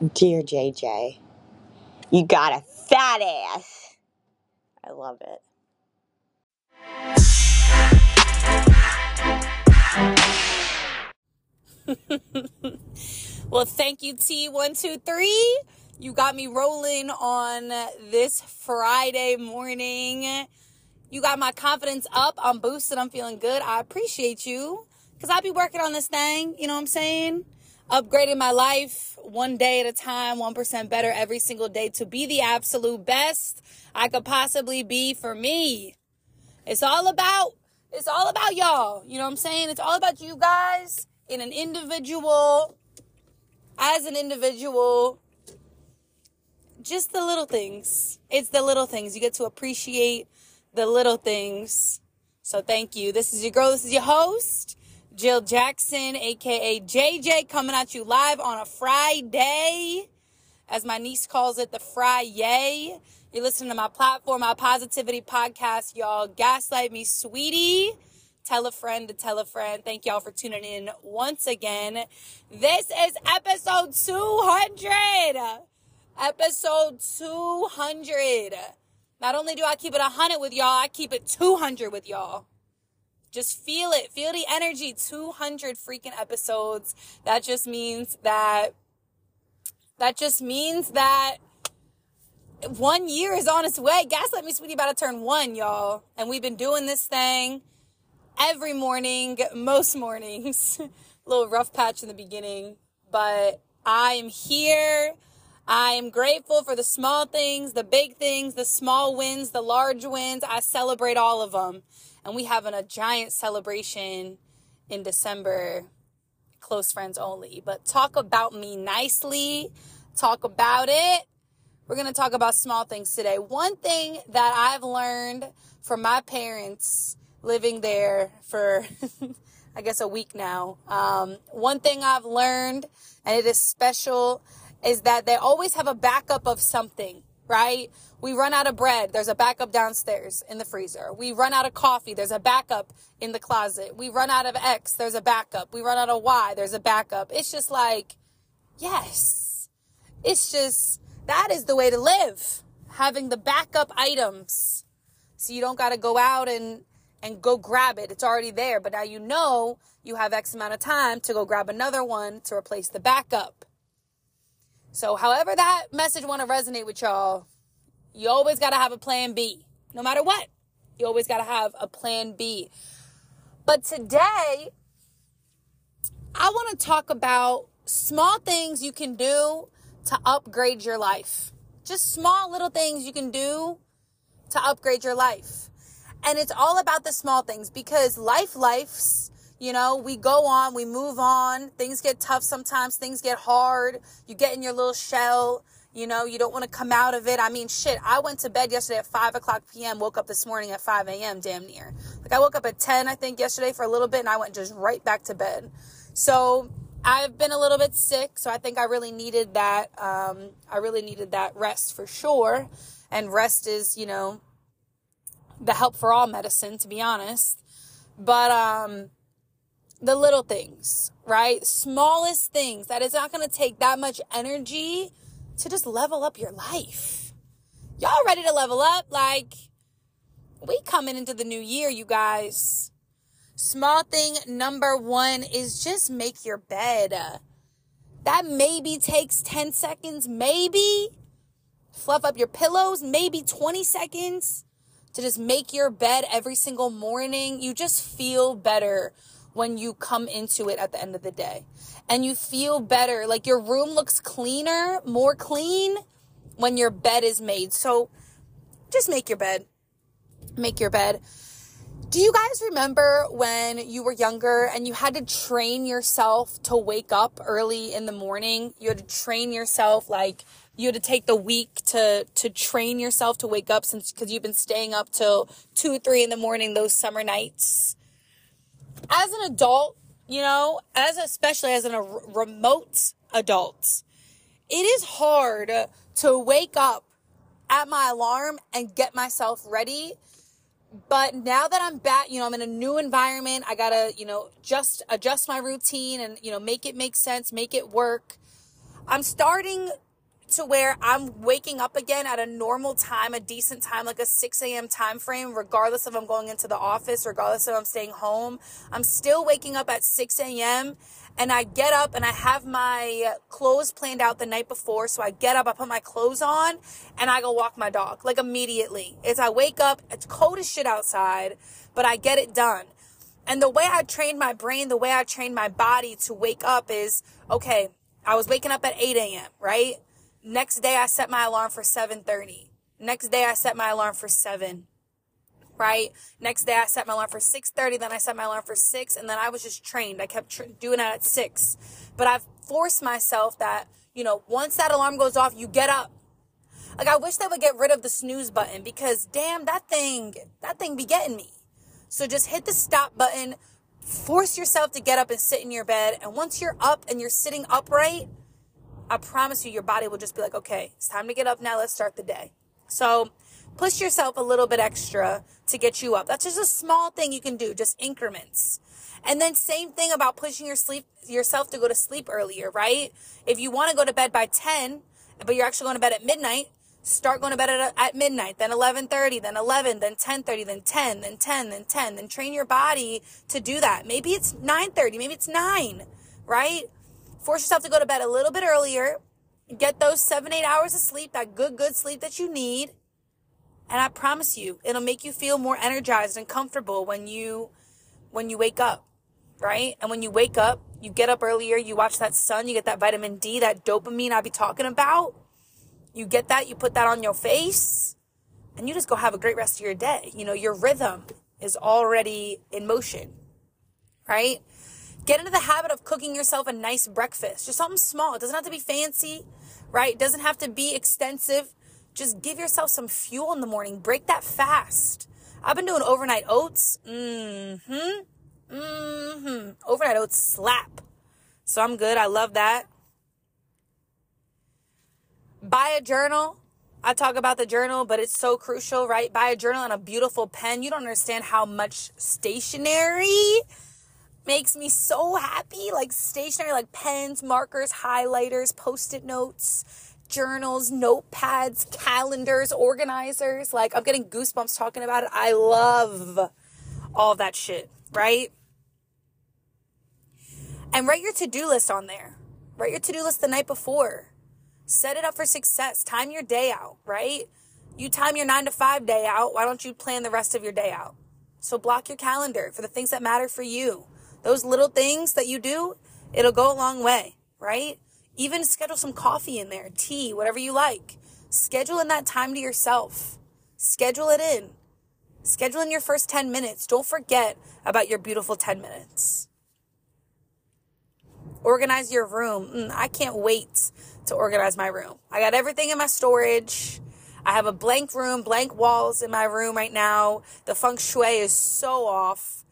Dear JJ, you got a fat ass. I love it. well, thank you, T123. You got me rolling on this Friday morning. You got my confidence up. I'm boosted. I'm feeling good. I appreciate you because I'll be working on this thing. You know what I'm saying? Upgrading my life one day at a time, 1% better every single day to be the absolute best I could possibly be for me. It's all about, it's all about y'all. You know what I'm saying? It's all about you guys in an individual, as an individual, just the little things. It's the little things. You get to appreciate the little things. So thank you. This is your girl. This is your host, Jill Jackson, aka JJ, coming at you live on a Friday, as my niece calls it, the Friday. You're listening to my platform, my positivity podcast, y'all. Gaslight me, sweetie. Tell a friend to tell a friend. Thank y'all for tuning in once again. This is episode 200. Episode 200. Not only do I keep it 100 with y'all, I keep it 200 with y'all. Just feel it. Feel the energy. 200 freaking episodes. That just means that, that just means that one year is on its way. Gaslight Me Sweetie about to turn one, y'all. And we've been doing this thing every morning, most mornings. A little rough patch in the beginning, but I am here. I am grateful for the small things, the big things, the small wins, the large wins. I celebrate all of them. And we having a giant celebration in December, close friends only. But talk about me nicely. Talk about it. We're going to talk about small things today. One thing that I've learned from my parents living there for, I guess, a week now. Um, one thing I've learned, and it is special, is that they always have a backup of something, right? We run out of bread, there's a backup downstairs in the freezer. We run out of coffee, there's a backup in the closet. We run out of X, there's a backup. We run out of Y, there's a backup. It's just like, yes. It's just, that is the way to live. Having the backup items. So you don't got to go out and and go grab it. It's already there, but now you know you have X amount of time to go grab another one to replace the backup. So, however that message want to resonate with y'all, you always got to have a plan B. No matter what, you always got to have a plan B. But today, I want to talk about small things you can do to upgrade your life. Just small little things you can do to upgrade your life. And it's all about the small things because life lifes, you know, we go on, we move on. Things get tough sometimes, things get hard. You get in your little shell. You know, you don't want to come out of it. I mean, shit, I went to bed yesterday at 5 o'clock p.m., woke up this morning at 5 a.m., damn near. Like, I woke up at 10, I think, yesterday for a little bit, and I went just right back to bed. So, I've been a little bit sick, so I think I really needed that. Um, I really needed that rest for sure. And rest is, you know, the help for all medicine, to be honest. But um, the little things, right? Smallest things that it's not going to take that much energy to just level up your life. Y'all ready to level up? Like, we coming into the new year, you guys. Small thing number one is just make your bed. That maybe takes 10 seconds, maybe. Fluff up your pillows, maybe 20 seconds to just make your bed every single morning. You just feel better when you come into it at the end of the day. And you feel better. Like your room looks cleaner, more clean when your bed is made. So just make your bed. Make your bed. Do you guys remember when you were younger and you had to train yourself to wake up early in the morning? You had to train yourself like you had to take the week to to train yourself to wake up since because you've been staying up till two three in the morning those summer nights as an adult you know as especially as a remote adult it is hard to wake up at my alarm and get myself ready but now that I'm back, you know, I'm in a new environment. I gotta, you know, just adjust my routine and, you know, make it make sense, make it work. I'm starting to where I'm waking up again at a normal time, a decent time, like a 6 a.m. time frame, regardless if I'm going into the office, regardless if I'm staying home. I'm still waking up at 6 a.m. and I get up and I have my clothes planned out the night before. So I get up, I put my clothes on and I go walk my dog like immediately. As I wake up, it's cold as shit outside, but I get it done. And the way I trained my brain, the way I trained my body to wake up is okay, I was waking up at 8 a.m., right? Next day I set my alarm for 7:30. Next day I set my alarm for 7. Right? Next day I set my alarm for 6:30, then I set my alarm for 6 and then I was just trained. I kept tr- doing it at 6. But I've forced myself that, you know, once that alarm goes off, you get up. Like I wish they would get rid of the snooze button because damn that thing, that thing be getting me. So just hit the stop button, force yourself to get up and sit in your bed, and once you're up and you're sitting upright, I promise you, your body will just be like, okay, it's time to get up now. Let's start the day. So push yourself a little bit extra to get you up. That's just a small thing you can do, just increments. And then same thing about pushing your sleep yourself to go to sleep earlier, right? If you want to go to bed by 10, but you're actually going to bed at midnight, start going to bed at, at midnight, then 11:30, then 11, then 10:30, then 10, then 10, then 10, then train your body to do that. Maybe it's 9:30, maybe it's 9, right? Force yourself to go to bed a little bit earlier. Get those seven, eight hours of sleep, that good, good sleep that you need. And I promise you, it'll make you feel more energized and comfortable when you, when you wake up, right? And when you wake up, you get up earlier, you watch that sun, you get that vitamin D, that dopamine I be talking about. You get that, you put that on your face, and you just go have a great rest of your day. You know, your rhythm is already in motion, right? Get into the habit of cooking yourself a nice breakfast. Just something small. It doesn't have to be fancy, right? It doesn't have to be extensive. Just give yourself some fuel in the morning. Break that fast. I've been doing overnight oats. Mm-hmm. Mm-hmm. Overnight oats slap. So I'm good. I love that. Buy a journal. I talk about the journal, but it's so crucial, right? Buy a journal and a beautiful pen. You don't understand how much stationery makes me so happy. Like stationery, like pens, markers, highlighters, post it notes, journals, notepads, calendars, organizers. Like I'm getting goosebumps talking about it. I love all that shit, right? And write your to do list on there. Write your to do list the night before. Set it up for success. Time your day out, right? You time your nine to five day out. Why don't you plan the rest of your day out? So block your calendar for the things that matter for you. Those little things that you do, it'll go a long way, right? Even schedule some coffee in there, tea, whatever you like. Schedule in that time to yourself. Schedule it in. Schedule in your first 10 minutes. Don't forget about your beautiful 10 minutes. Organize your room. Mm, I can't wait to organize my room. I got everything in my storage. I have a blank room, blank walls in my room right now. The feng shui is so off.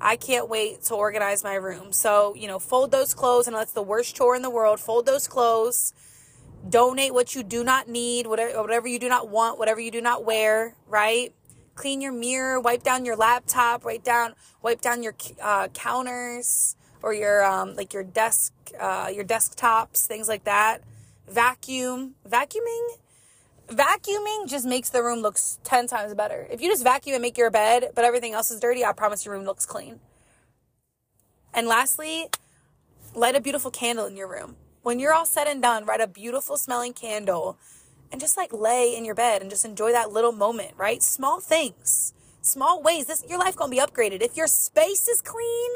I can't wait to organize my room. So, you know, fold those clothes. and that's the worst chore in the world. Fold those clothes. Donate what you do not need, whatever, whatever you do not want, whatever you do not wear, right? Clean your mirror, wipe down your laptop, wipe down, wipe down your uh, counters or your, um, like your desk, uh, your desktops, things like that. Vacuum. Vacuuming vacuuming just makes the room look 10 times better. If you just vacuum and make your bed, but everything else is dirty, I promise your room looks clean. And lastly, light a beautiful candle in your room. When you're all said and done, write a beautiful smelling candle and just like lay in your bed and just enjoy that little moment, right? Small things, small ways. This your life gonna be upgraded. If your space is clean,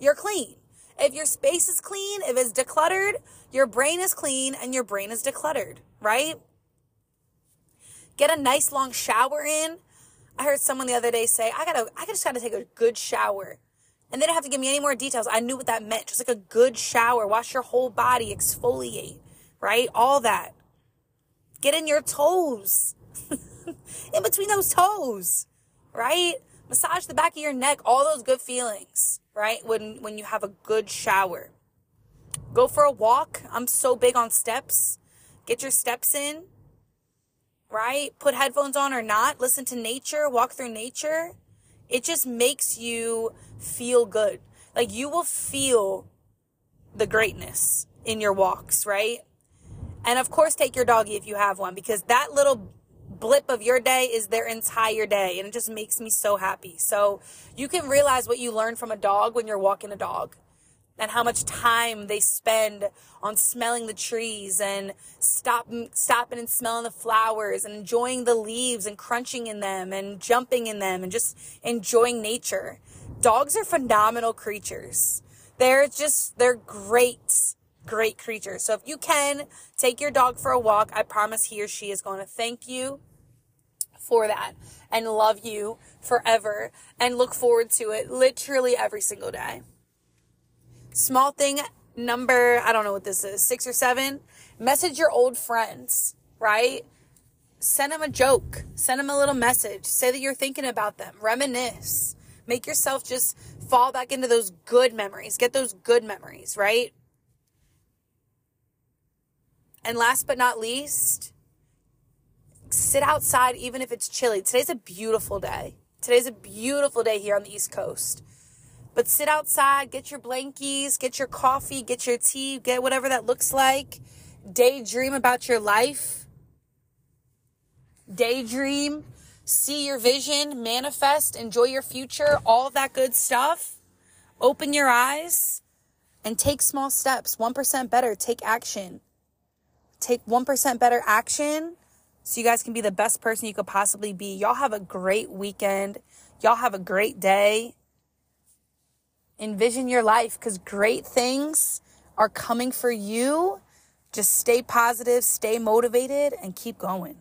you're clean. If your space is clean, if it's decluttered, your brain is clean and your brain is decluttered, right? Get a nice long shower in. I heard someone the other day say, I gotta, I just gotta take a good shower. And they didn't have to give me any more details. I knew what that meant. Just like a good shower. Wash your whole body, exfoliate, right? All that. Get in your toes. in between those toes, right? Massage the back of your neck, all those good feelings, right? When when you have a good shower. Go for a walk. I'm so big on steps. Get your steps in right? Put headphones on or not, listen to nature, walk through nature. It just makes you feel good. Like you will feel the greatness in your walks, right? And of course, take your doggy if you have one because that little blip of your day is their entire day. And it just makes me so happy. So you can realize what you learn from a dog when you're walking a dog and how much time they spend on smelling the trees and stopping, stopping and smelling the flowers and enjoying the leaves and crunching in them and jumping in them and just enjoying nature. Dogs are phenomenal creatures. They're just, they're great, great creatures. So if you can take your dog for a walk, I promise he or she is going to thank you for that and love you forever and look forward to it literally every single day. Small thing number, I don't know what this is, six or seven. Message your old friends, right? Send them a joke. Send them a little message. Say that you're thinking about them. Reminisce. Make yourself just fall back into those good memories. Get those good memories, right? And last but not least, sit outside even if it's chilly. Today's a beautiful day. Today's a beautiful day here on the East Coast. But sit outside, get your blankies, get your coffee, get your tea, get whatever that looks like. Daydream about your life. Daydream, see your vision, manifest, enjoy your future, all that good stuff. Open your eyes and take small steps. 1% better, take action. Take 1% better action so you guys can be the best person you could possibly be. Y'all have a great weekend. Y'all have a great day envision your life because great things are coming for you. Just stay positive, stay motivated, and keep going.